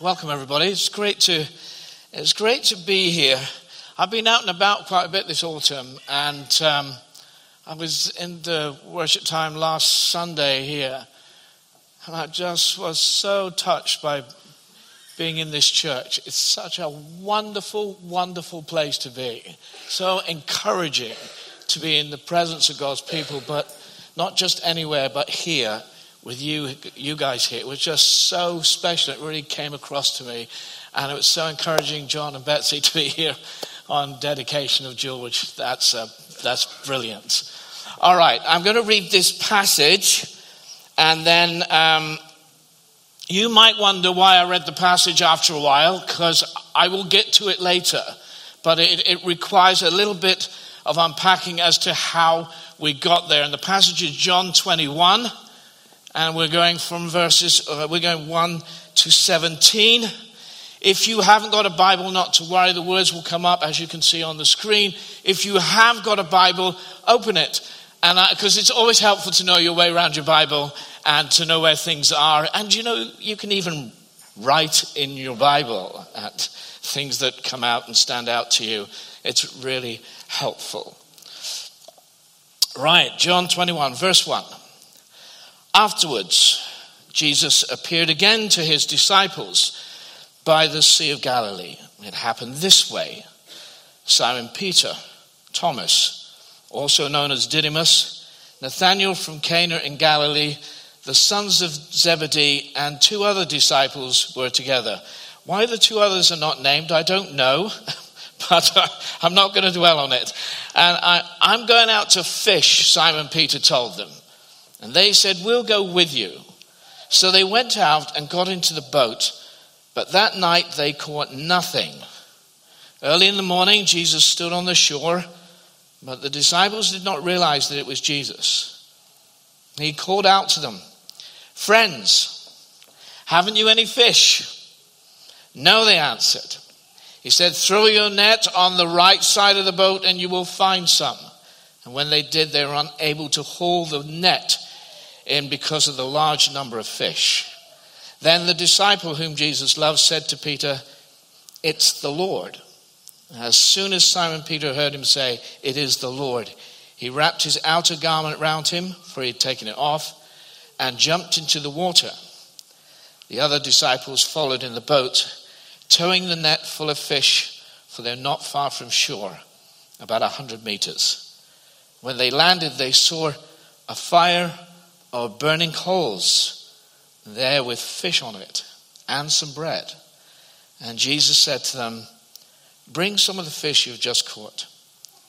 Welcome, everybody. It's great to it's great to be here. I've been out and about quite a bit this autumn, and um, I was in the worship time last Sunday here, and I just was so touched by being in this church. It's such a wonderful, wonderful place to be. So encouraging to be in the presence of God's people, but not just anywhere, but here with you, you guys here. It was just so special. It really came across to me. And it was so encouraging, John and Betsy, to be here on dedication of George. That's, uh, that's brilliant. All right, I'm going to read this passage, and then um, you might wonder why I read the passage after a while, because I will get to it later. But it, it requires a little bit of unpacking as to how we got there. And the passage is John 21 and we're going from verses, uh, we're going 1 to 17. If you haven't got a Bible, not to worry, the words will come up as you can see on the screen. If you have got a Bible, open it. And because it's always helpful to know your way around your Bible and to know where things are. And you know, you can even write in your Bible at things that come out and stand out to you. It's really helpful. Right, John 21, verse 1. Afterwards, Jesus appeared again to his disciples by the Sea of Galilee. It happened this way Simon Peter, Thomas, also known as Didymus, Nathanael from Cana in Galilee, the sons of Zebedee, and two other disciples were together. Why the two others are not named, I don't know, but I'm not going to dwell on it. And I, am going out to fish, Simon Peter told them. And they said, We'll go with you. So they went out and got into the boat, but that night they caught nothing. Early in the morning, Jesus stood on the shore, but the disciples did not realize that it was Jesus. He called out to them, Friends, haven't you any fish? No, they answered. He said, Throw your net on the right side of the boat and you will find some. And when they did, they were unable to haul the net in because of the large number of fish. Then the disciple whom Jesus loved said to Peter, It's the Lord. As soon as Simon Peter heard him say, It is the Lord, he wrapped his outer garment round him, for he had taken it off, and jumped into the water. The other disciples followed in the boat, towing the net full of fish, for they're not far from shore, about a hundred meters. When they landed, they saw a fire or burning coals there with fish on it and some bread. And Jesus said to them, Bring some of the fish you've just caught.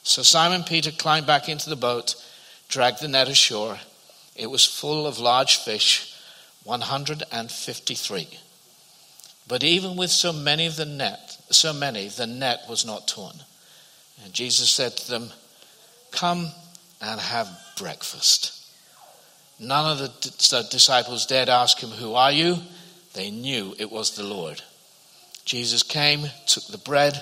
So Simon Peter climbed back into the boat, dragged the net ashore. It was full of large fish, 153. But even with so many of the net, so many, the net was not torn. And Jesus said to them, Come and have breakfast. None of the uh, disciples dared ask him, Who are you? They knew it was the Lord. Jesus came, took the bread,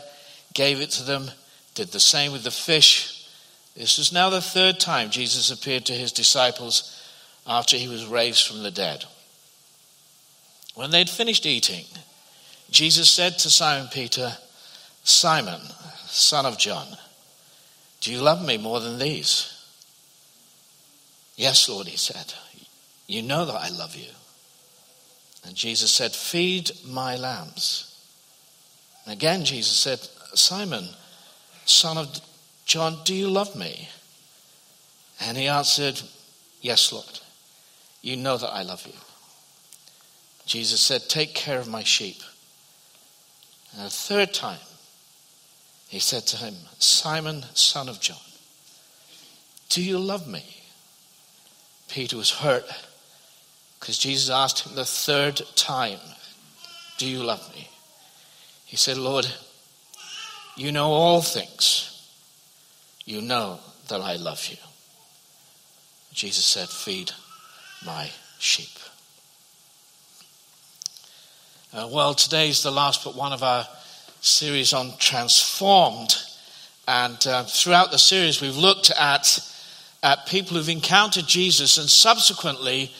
gave it to them, did the same with the fish. This was now the third time Jesus appeared to his disciples after he was raised from the dead. When they'd finished eating, Jesus said to Simon Peter, Simon, son of John, do you love me more than these? Yes, Lord, he said. You know that I love you. And Jesus said, Feed my lambs. And again, Jesus said, Simon, son of John, do you love me? And he answered, Yes, Lord. You know that I love you. Jesus said, Take care of my sheep. And a third time, he said to him, Simon, son of John, do you love me? Peter was hurt because Jesus asked him the third time, Do you love me? He said, Lord, you know all things. You know that I love you. Jesus said, Feed my sheep. Uh, well, today is the last but one of our series on transformed. And uh, throughout the series, we've looked at at people who've encountered Jesus and subsequently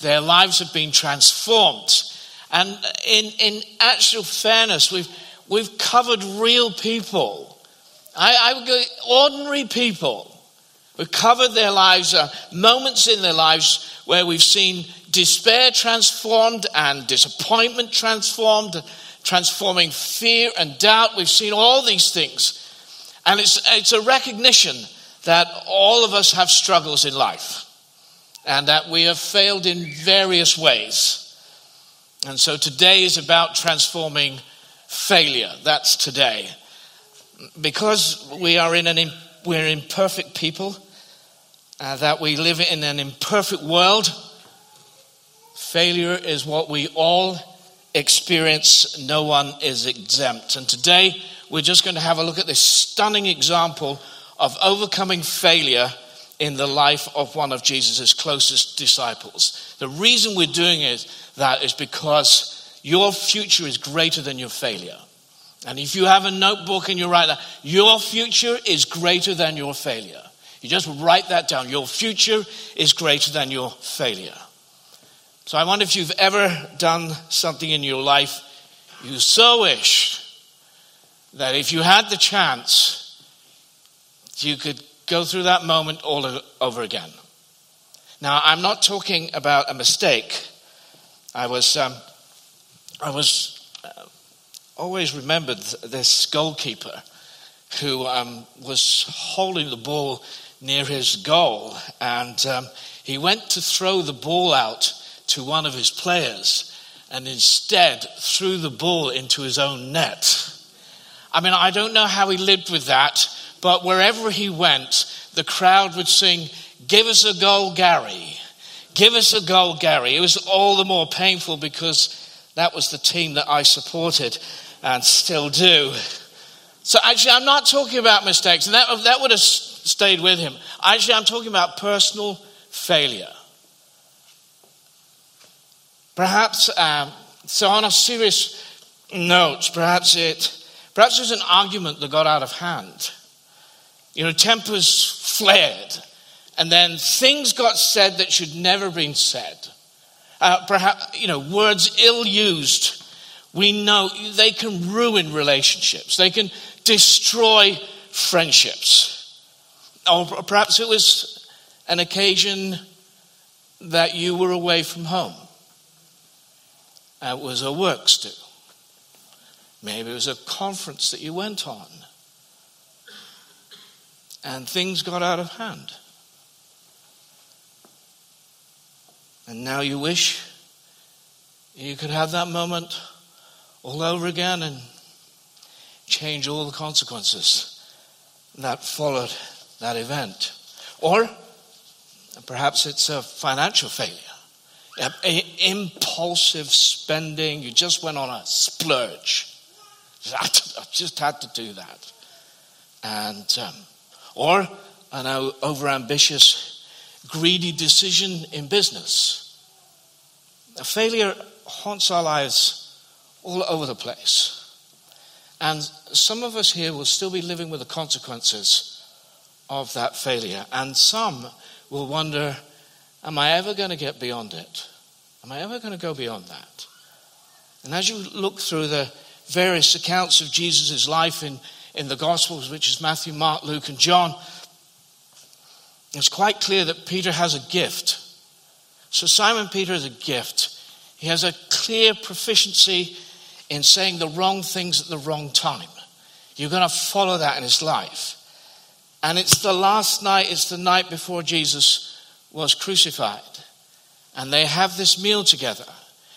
their lives have been transformed. And in, in actual fairness, we've, we've covered real people. I, I would go, ordinary people. We've covered their lives, uh, moments in their lives where we've seen despair transformed and disappointment transformed, transforming fear and doubt. We've seen all these things. And it's, it's a recognition that all of us have struggles in life and that we have failed in various ways. And so today is about transforming failure. That's today. Because we are in an, we're imperfect people, uh, that we live in an imperfect world, failure is what we all experience. No one is exempt. And today we're just going to have a look at this stunning example of overcoming failure in the life of one of Jesus' closest disciples. The reason we're doing it, that is because your future is greater than your failure. And if you have a notebook and you write that, your future is greater than your failure. You just write that down. Your future is greater than your failure. So I wonder if you've ever done something in your life you so wish that if you had the chance, you could go through that moment all over again. Now, I'm not talking about a mistake. I was, um, I was uh, always remembered this goalkeeper who um, was holding the ball near his goal, and um, he went to throw the ball out to one of his players, and instead threw the ball into his own net. I mean, I don't know how he lived with that but wherever he went, the crowd would sing, Give us a goal, Gary. Give us a goal, Gary. It was all the more painful because that was the team that I supported and still do. So actually, I'm not talking about mistakes, and that, that would have stayed with him. Actually, I'm talking about personal failure. Perhaps, um, so on a serious note, perhaps it, perhaps it was an argument that got out of hand. You know, tempers flared, and then things got said that should never have been said. Uh, perhaps, you know, words ill used, we know they can ruin relationships, they can destroy friendships. Or perhaps it was an occasion that you were away from home. It was a work stew. Maybe it was a conference that you went on and things got out of hand. And now you wish you could have that moment all over again and change all the consequences that followed that event. Or perhaps it's a financial failure, impulsive spending. You just went on a splurge. I just had to do that. And um, or an overambitious, greedy decision in business. A failure haunts our lives all over the place. And some of us here will still be living with the consequences of that failure. And some will wonder, am I ever going to get beyond it? Am I ever going to go beyond that? And as you look through the various accounts of Jesus' life in in the Gospels, which is Matthew, Mark, Luke, and John, it's quite clear that Peter has a gift. So Simon Peter has a gift. He has a clear proficiency in saying the wrong things at the wrong time. You're going to follow that in his life. And it's the last night, it's the night before Jesus was crucified. And they have this meal together.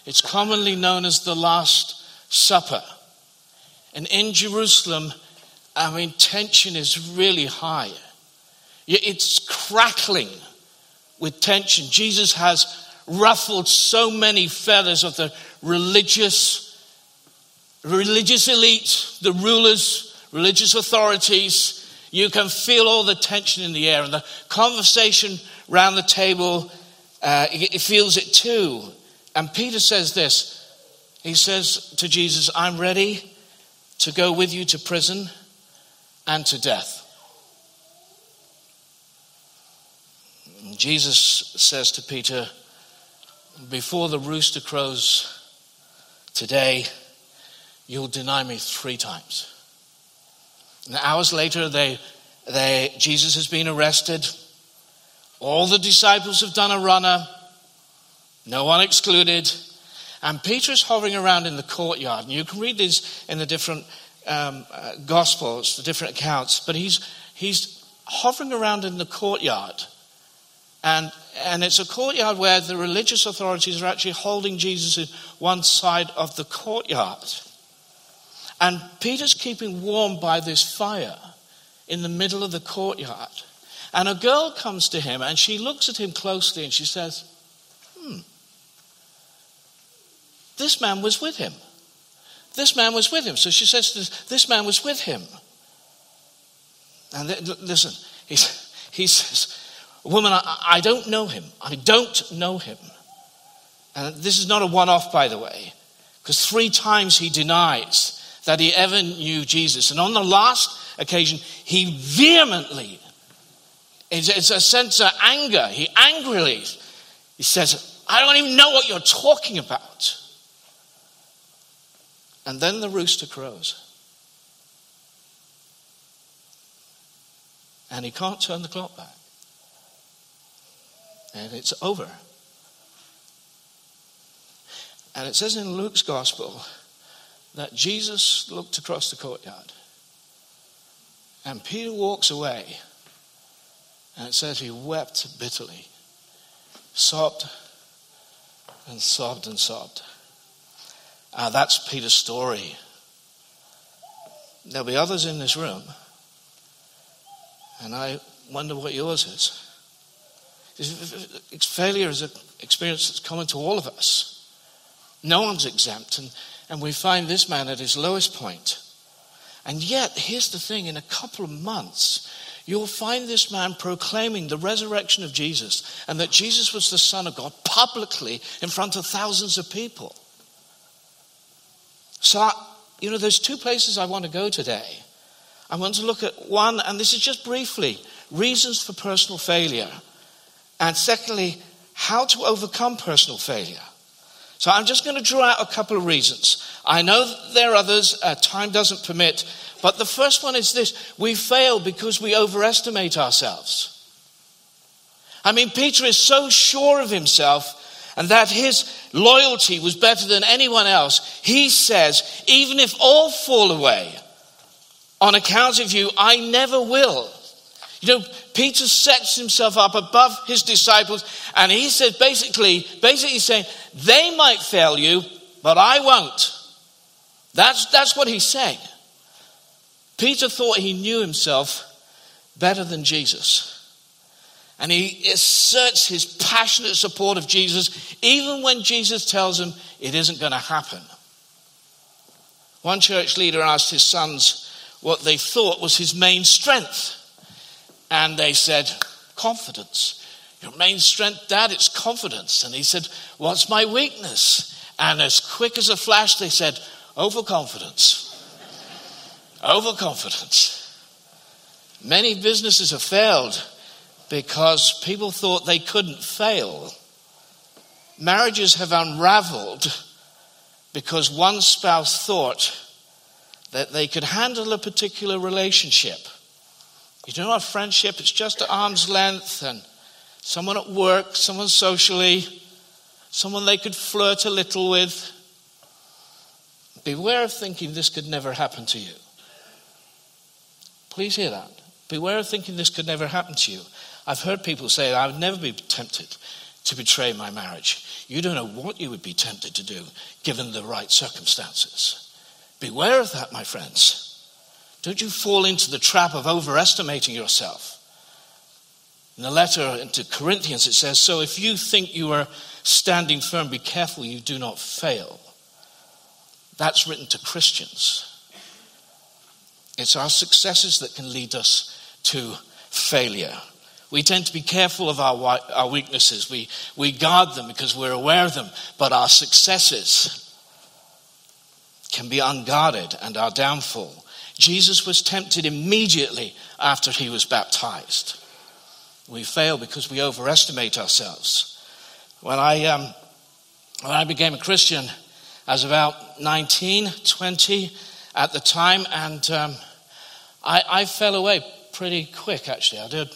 It's commonly known as the Last Supper. And in Jerusalem, I mean, tension is really high. It's crackling with tension. Jesus has ruffled so many feathers of the religious, religious elite, the rulers, religious authorities. You can feel all the tension in the air, and the conversation around the table, uh, it feels it too. And Peter says this. He says to Jesus, I'm ready to go with you to prison and to death. Jesus says to Peter, Before the rooster crows Today, you'll deny me three times. And hours later, they, they, Jesus has been arrested. All the disciples have done a runner, no one excluded. And Peter is hovering around in the courtyard. And you can read these in the different um, uh, Gospels, the different accounts. But he's, he's hovering around in the courtyard. And, and it's a courtyard where the religious authorities are actually holding Jesus in one side of the courtyard. And Peter's keeping warm by this fire in the middle of the courtyard. And a girl comes to him and she looks at him closely and she says, Hmm, this man was with him. This man was with him. So she says, This, this man was with him. And th- listen, he, he says, Woman, I, I don't know him. I don't know him. And this is not a one off, by the way, because three times he denies that he ever knew Jesus. And on the last occasion, he vehemently, it's a sense of anger, he angrily, he says, I don't even know what you're talking about. And then the rooster crows. And he can't turn the clock back. And it's over. And it says in Luke's gospel that Jesus looked across the courtyard. And Peter walks away. And it says he wept bitterly, sobbed and sobbed and sobbed. Uh, that's Peter's story. There'll be others in this room, and I wonder what yours is. Failure is an experience that's common to all of us. No one's exempt. And, and we find this man at his lowest point. And yet, here's the thing in a couple of months, you'll find this man proclaiming the resurrection of Jesus and that Jesus was the Son of God publicly in front of thousands of people. So, you know, there's two places I want to go today. I want to look at one, and this is just briefly reasons for personal failure. And secondly, how to overcome personal failure. So I'm just going to draw out a couple of reasons. I know there are others, uh, time doesn't permit, but the first one is this we fail because we overestimate ourselves. I mean, Peter is so sure of himself and that his loyalty was better than anyone else. He says, even if all fall away on account of you, I never will. You know, Peter sets himself up above his disciples, and he says basically, basically saying, they might fail you, but I won't. That's, that's what he's saying. Peter thought he knew himself better than Jesus. And he asserts his passionate support of Jesus, even when Jesus tells him it isn't going to happen. One church leader asked his sons what they thought was his main strength. And they said, confidence. Your main strength, Dad, it's confidence. And he said, What's my weakness? And as quick as a flash, they said, Overconfidence. Overconfidence. Many businesses have failed because people thought they couldn't fail. Marriages have unraveled because one spouse thought that they could handle a particular relationship you know, our friendship, it's just at arm's length and someone at work, someone socially, someone they could flirt a little with. Beware of thinking this could never happen to you. Please hear that. Beware of thinking this could never happen to you. I've heard people say, I would never be tempted to betray my marriage. You don't know what you would be tempted to do given the right circumstances. Beware of that, my friends. Don't you fall into the trap of overestimating yourself. In the letter to Corinthians, it says, So if you think you are standing firm, be careful you do not fail. That's written to Christians. It's our successes that can lead us to failure. We tend to be careful of our, our weaknesses. We, we guard them because we're aware of them. But our successes can be unguarded and our downfall Jesus was tempted immediately after he was baptized. We fail because we overestimate ourselves. When I, um, when I became a Christian, I was about 19, 20 at the time, and um, I, I fell away pretty quick, actually. I did.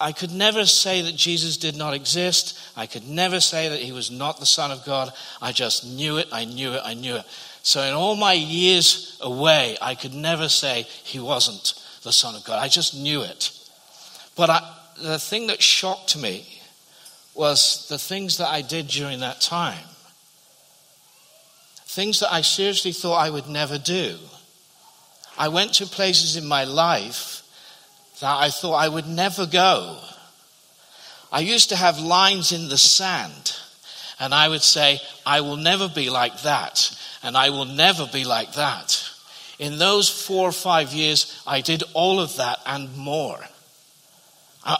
I could never say that Jesus did not exist. I could never say that he was not the Son of God. I just knew it, I knew it, I knew it. So, in all my years away, I could never say he wasn't the Son of God. I just knew it. But I, the thing that shocked me was the things that I did during that time. Things that I seriously thought I would never do. I went to places in my life that I thought I would never go. I used to have lines in the sand, and I would say, I will never be like that, and I will never be like that. In those four or five years, I did all of that and more.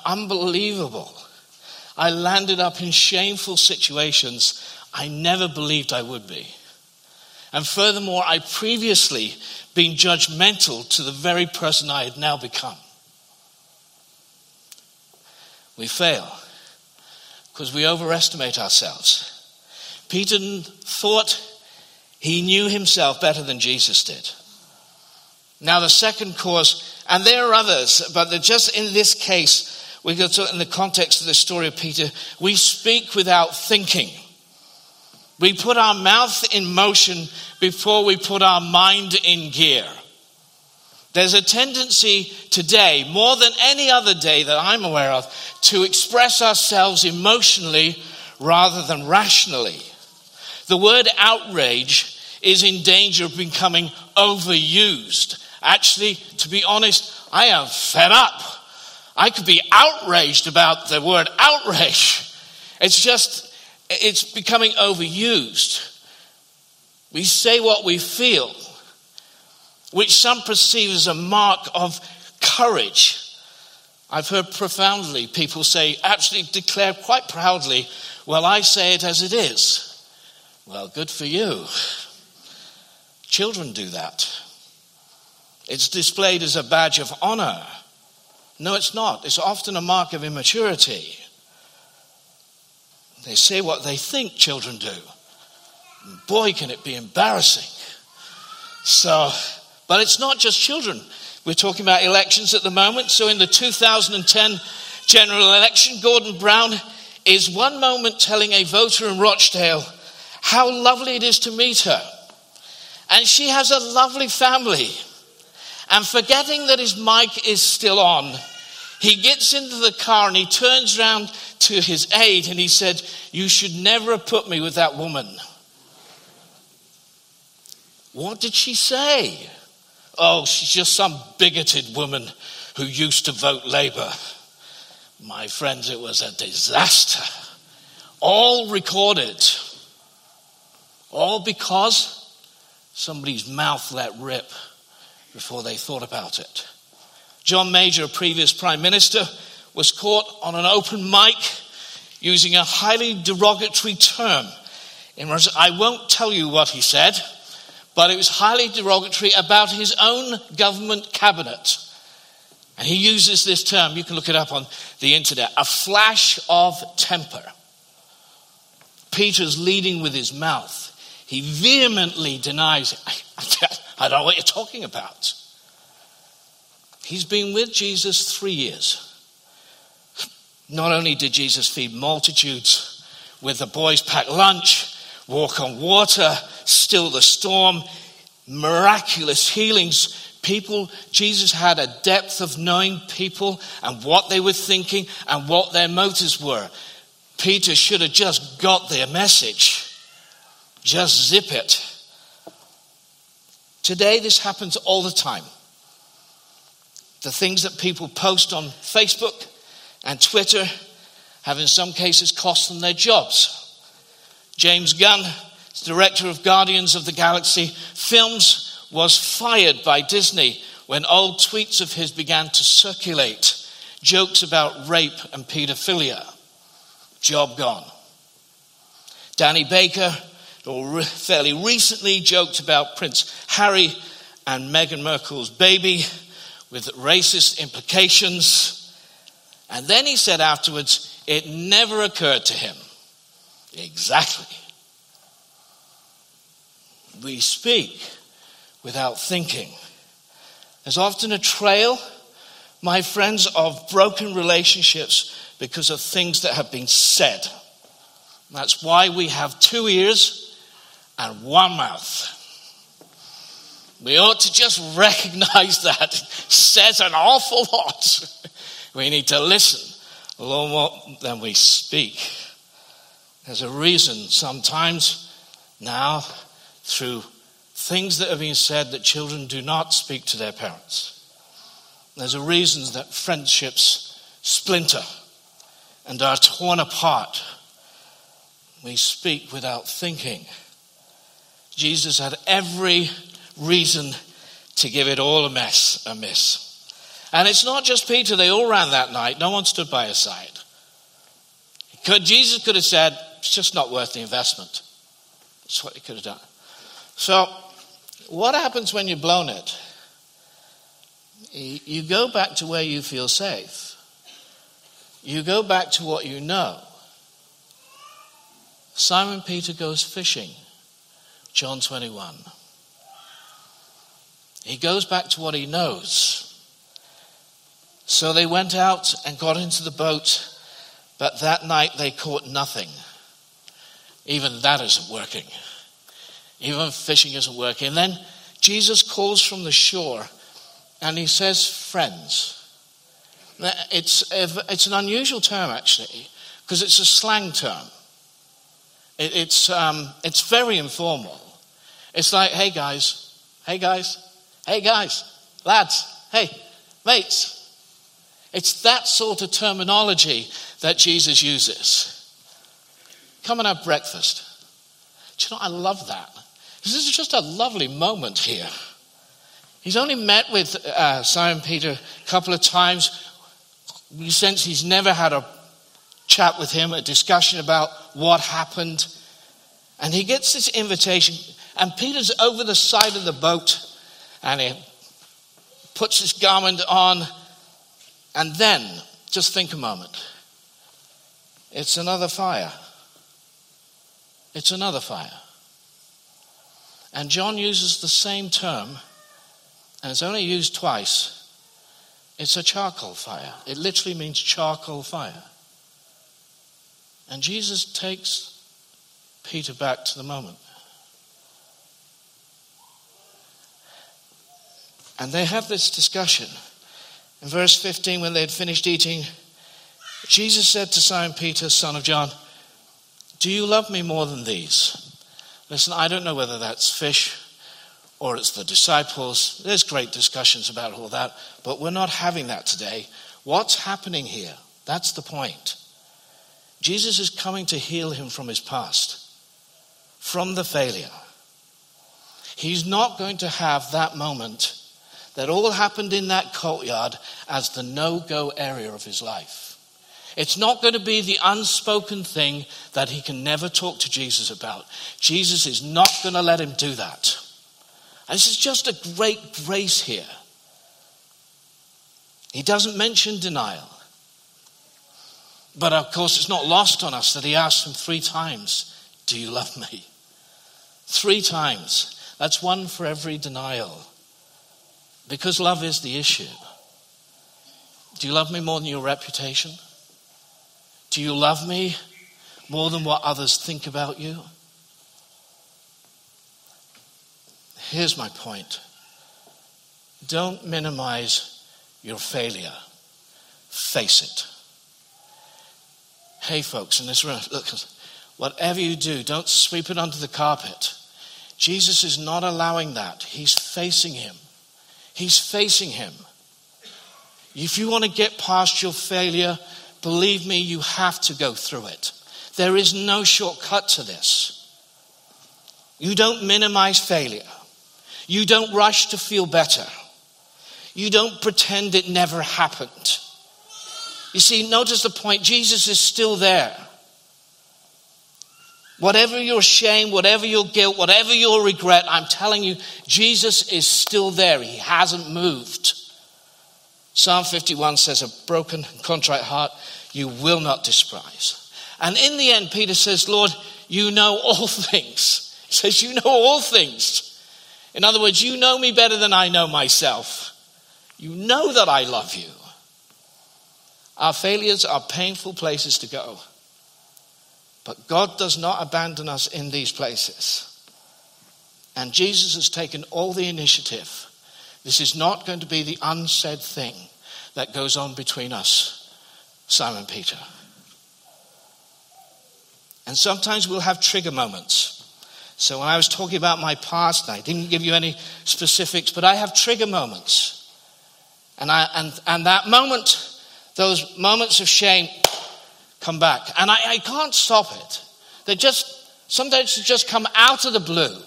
Unbelievable. I landed up in shameful situations I never believed I would be. And furthermore, I previously been judgmental to the very person I had now become. We fail because we overestimate ourselves. Peter thought he knew himself better than Jesus did. Now, the second cause, and there are others, but just in this case, we go to in the context of the story of Peter, we speak without thinking. We put our mouth in motion before we put our mind in gear. There's a tendency today, more than any other day that I'm aware of, to express ourselves emotionally rather than rationally. The word outrage is in danger of becoming overused. Actually, to be honest, I am fed up. I could be outraged about the word outrage. It's just, it's becoming overused. We say what we feel which some perceive as a mark of courage. I've heard profoundly people say, actually declare quite proudly, Well, I say it as it is. Well, good for you. Children do that. It's displayed as a badge of honor. No, it's not. It's often a mark of immaturity. They say what they think children do. boy, can it be embarrassing. So, but it's not just children. We're talking about elections at the moment. So in the 2010 general election, Gordon Brown is one moment telling a voter in Rochdale how lovely it is to meet her. And she has a lovely family. And forgetting that his mic is still on, he gets into the car and he turns around to his aide and he said, You should never have put me with that woman. What did she say? Oh, she's just some bigoted woman who used to vote Labour. My friends, it was a disaster. All recorded. All because somebody's mouth let rip before they thought about it. John Major, a previous Prime Minister, was caught on an open mic using a highly derogatory term. I won't tell you what he said but it was highly derogatory about his own government cabinet. And he uses this term, you can look it up on the internet, a flash of temper. Peter's leading with his mouth. He vehemently denies, it. I don't know what you're talking about. He's been with Jesus three years. Not only did Jesus feed multitudes with the boys' packed lunch, walk on water, still the storm, miraculous healings. People, Jesus had a depth of knowing people and what they were thinking and what their motives were. Peter should have just got their message. Just zip it. Today, this happens all the time. The things that people post on Facebook and Twitter have, in some cases, cost them their jobs. James Gunn, director of Guardians of the Galaxy Films, was fired by Disney when old tweets of his began to circulate, jokes about rape and pedophilia. Job gone. Danny Baker, or fairly recently, joked about Prince Harry and Meghan Markle's baby with racist implications. And then he said afterwards, it never occurred to him Exactly. We speak without thinking. There's often a trail, my friends, of broken relationships because of things that have been said. That's why we have two ears and one mouth. We ought to just recognize that. It says an awful lot. We need to listen a lot more than we speak. There's a reason sometimes now through things that have been said that children do not speak to their parents. There's a reason that friendships splinter and are torn apart. We speak without thinking. Jesus had every reason to give it all a mess, a miss. And it's not just Peter, they all ran that night. No one stood by his side. Could, Jesus could have said, it's just not worth the investment. That's what he could have done. So, what happens when you've blown it? You go back to where you feel safe. You go back to what you know. Simon Peter goes fishing, John 21. He goes back to what he knows. So they went out and got into the boat, but that night they caught nothing. Even that isn't working. Even fishing isn't working. And then Jesus calls from the shore and he says, Friends. It's, it's an unusual term, actually, because it's a slang term. It, it's, um, it's very informal. It's like, hey guys, hey guys, hey guys, lads, hey, mates. It's that sort of terminology that Jesus uses. Come and have breakfast. Do you know, I love that. This is just a lovely moment here. He's only met with uh, Simon Peter a couple of times. We sense he's never had a chat with him, a discussion about what happened. And he gets this invitation, and Peter's over the side of the boat, and he puts his garment on. And then, just think a moment. It's another fire. It's another fire. And John uses the same term, and it's only used twice. It's a charcoal fire. It literally means charcoal fire. And Jesus takes Peter back to the moment. And they have this discussion. In verse 15, when they had finished eating, Jesus said to Simon Peter, son of John, Do you love me more than these? Listen, I don't know whether that's fish or it's the disciples. There's great discussions about all that, but we're not having that today. What's happening here? That's the point. Jesus is coming to heal him from his past, from the failure. He's not going to have that moment that all happened in that courtyard as the no go area of his life. It's not going to be the unspoken thing that he can never talk to Jesus about. Jesus is not going to let him do that. And this is just a great grace here. He doesn't mention denial. But of course, it's not lost on us that he asked him three times, Do you love me? Three times. That's one for every denial. Because love is the issue. Do you love me more than your reputation? Do you love me more than what others think about you? Here's my point don't minimize your failure, face it. Hey, folks in this room, look, whatever you do, don't sweep it under the carpet. Jesus is not allowing that. He's facing him. He's facing him. If you want to get past your failure, Believe me, you have to go through it. There is no shortcut to this. You don't minimize failure. You don't rush to feel better. You don't pretend it never happened. You see, notice the point Jesus is still there. Whatever your shame, whatever your guilt, whatever your regret, I'm telling you, Jesus is still there. He hasn't moved. Psalm 51 says, A broken, contrite heart you will not despise. And in the end, Peter says, Lord, you know all things. He says, You know all things. In other words, you know me better than I know myself. You know that I love you. Our failures are painful places to go. But God does not abandon us in these places. And Jesus has taken all the initiative. This is not going to be the unsaid thing that goes on between us, Simon Peter. And sometimes we'll have trigger moments. So when I was talking about my past, I didn't give you any specifics, but I have trigger moments. And, I, and, and that moment, those moments of shame come back. And I, I can't stop it. They just, sometimes they just come out of the blue.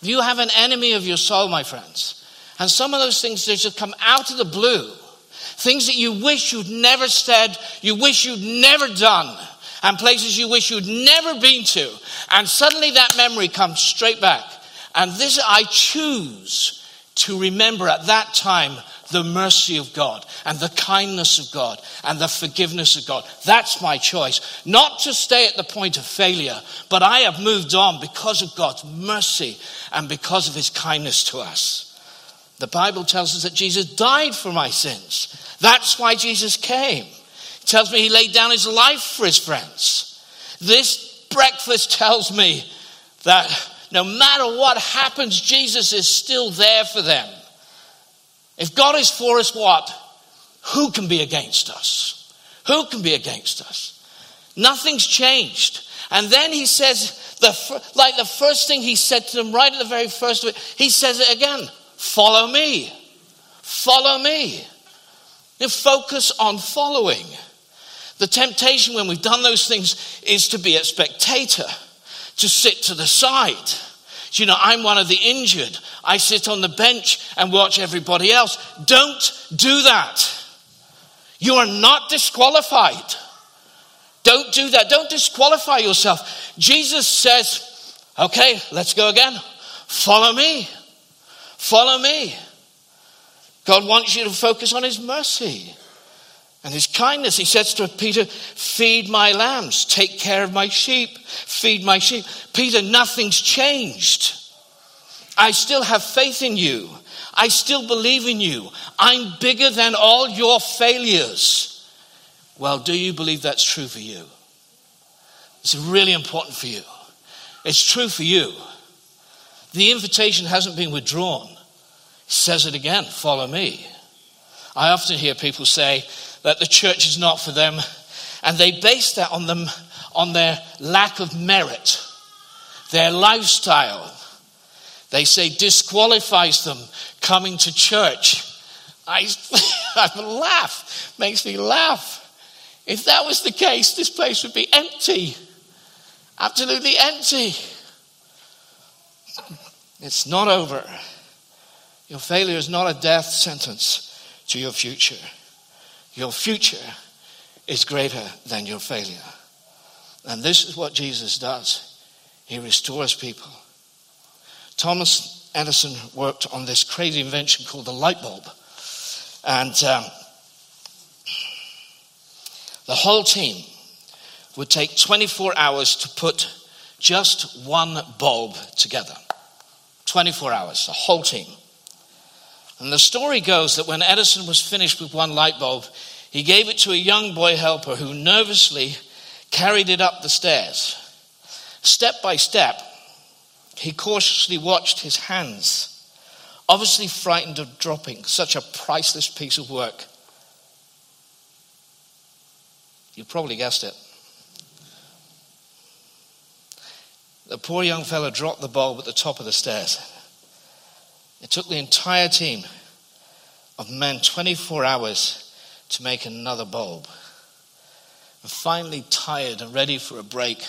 You have an enemy of your soul, my friends. And some of those things, they just come out of the blue. Things that you wish you'd never said, you wish you'd never done, and places you wish you'd never been to. And suddenly that memory comes straight back. And this I choose to remember at that time the mercy of God and the kindness of God and the forgiveness of God. That's my choice. Not to stay at the point of failure, but I have moved on because of God's mercy and because of his kindness to us. The Bible tells us that Jesus died for my sins. That's why Jesus came. It tells me he laid down his life for his friends. This breakfast tells me that no matter what happens, Jesus is still there for them. If God is for us, what? Who can be against us? Who can be against us? Nothing's changed. And then he says, the, like the first thing he said to them right at the very first of it, he says it again follow me. Follow me. You focus on following. The temptation when we've done those things is to be a spectator, to sit to the side you know, I'm one of the injured. I sit on the bench and watch everybody else. Don't do that. You are not disqualified. Don't do that. Don't disqualify yourself. Jesus says, okay, let's go again. Follow me. Follow me. God wants you to focus on his mercy and his kindness. He says to Peter, Feed my lambs, take care of my sheep, feed my sheep. Peter, nothing's changed. I still have faith in you. I still believe in you. I'm bigger than all your failures. Well, do you believe that's true for you? It's really important for you. It's true for you. The invitation hasn't been withdrawn. Says it again follow me. I often hear people say, that the church is not for them. And they base that on them on their lack of merit, their lifestyle. They say disqualifies them coming to church. I, I laugh, makes me laugh. If that was the case, this place would be empty. Absolutely empty. It's not over. Your failure is not a death sentence to your future. Your future is greater than your failure. And this is what Jesus does He restores people. Thomas Edison worked on this crazy invention called the light bulb. And um, the whole team would take 24 hours to put just one bulb together. 24 hours, the whole team. And the story goes that when Edison was finished with one light bulb, he gave it to a young boy helper who nervously carried it up the stairs. Step by step, he cautiously watched his hands, obviously frightened of dropping such a priceless piece of work. You probably guessed it. The poor young fellow dropped the bulb at the top of the stairs. It took the entire team of men 24 hours to make another bulb. And finally, tired and ready for a break,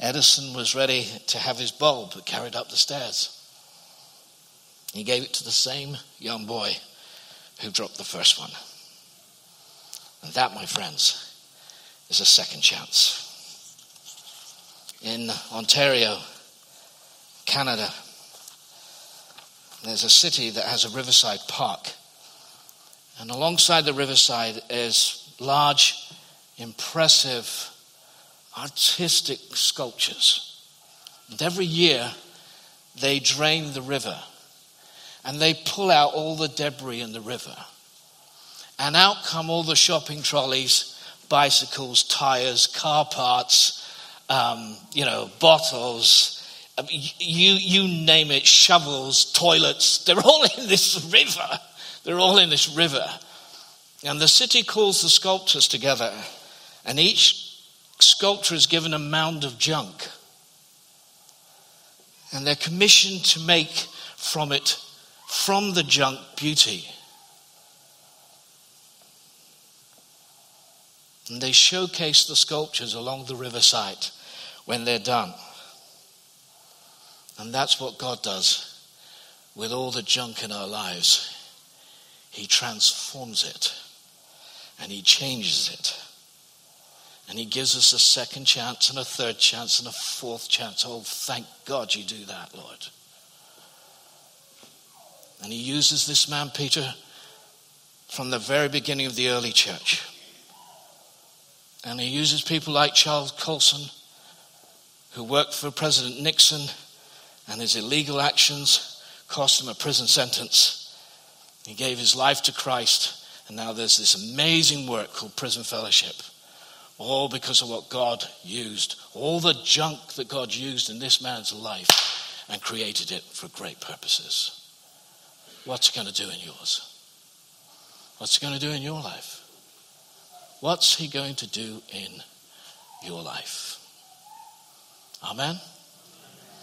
Edison was ready to have his bulb carried up the stairs. He gave it to the same young boy who dropped the first one. And that, my friends, is a second chance. In Ontario, Canada, there's a city that has a riverside park. And alongside the riverside is large, impressive, artistic sculptures. And every year, they drain the river and they pull out all the debris in the river. And out come all the shopping trolleys, bicycles, tires, car parts, um, you know, bottles, you, you name it, shovels, toilets, they're all in this river. They're all in this river. And the city calls the sculptors together, and each sculptor is given a mound of junk. And they're commissioned to make from it, from the junk, beauty. And they showcase the sculptures along the riverside when they're done. And that's what God does with all the junk in our lives. He transforms it and He changes it. And He gives us a second chance and a third chance and a fourth chance. Oh, thank God you do that, Lord. And He uses this man, Peter, from the very beginning of the early church. And He uses people like Charles Colson, who worked for President Nixon and his illegal actions cost him a prison sentence. He gave his life to Christ, and now there's this amazing work called Prison Fellowship. All because of what God used, all the junk that God used in this man's life and created it for great purposes. What's he going to do in yours? What's he going to do in your life? What's he going to do in your life? Amen.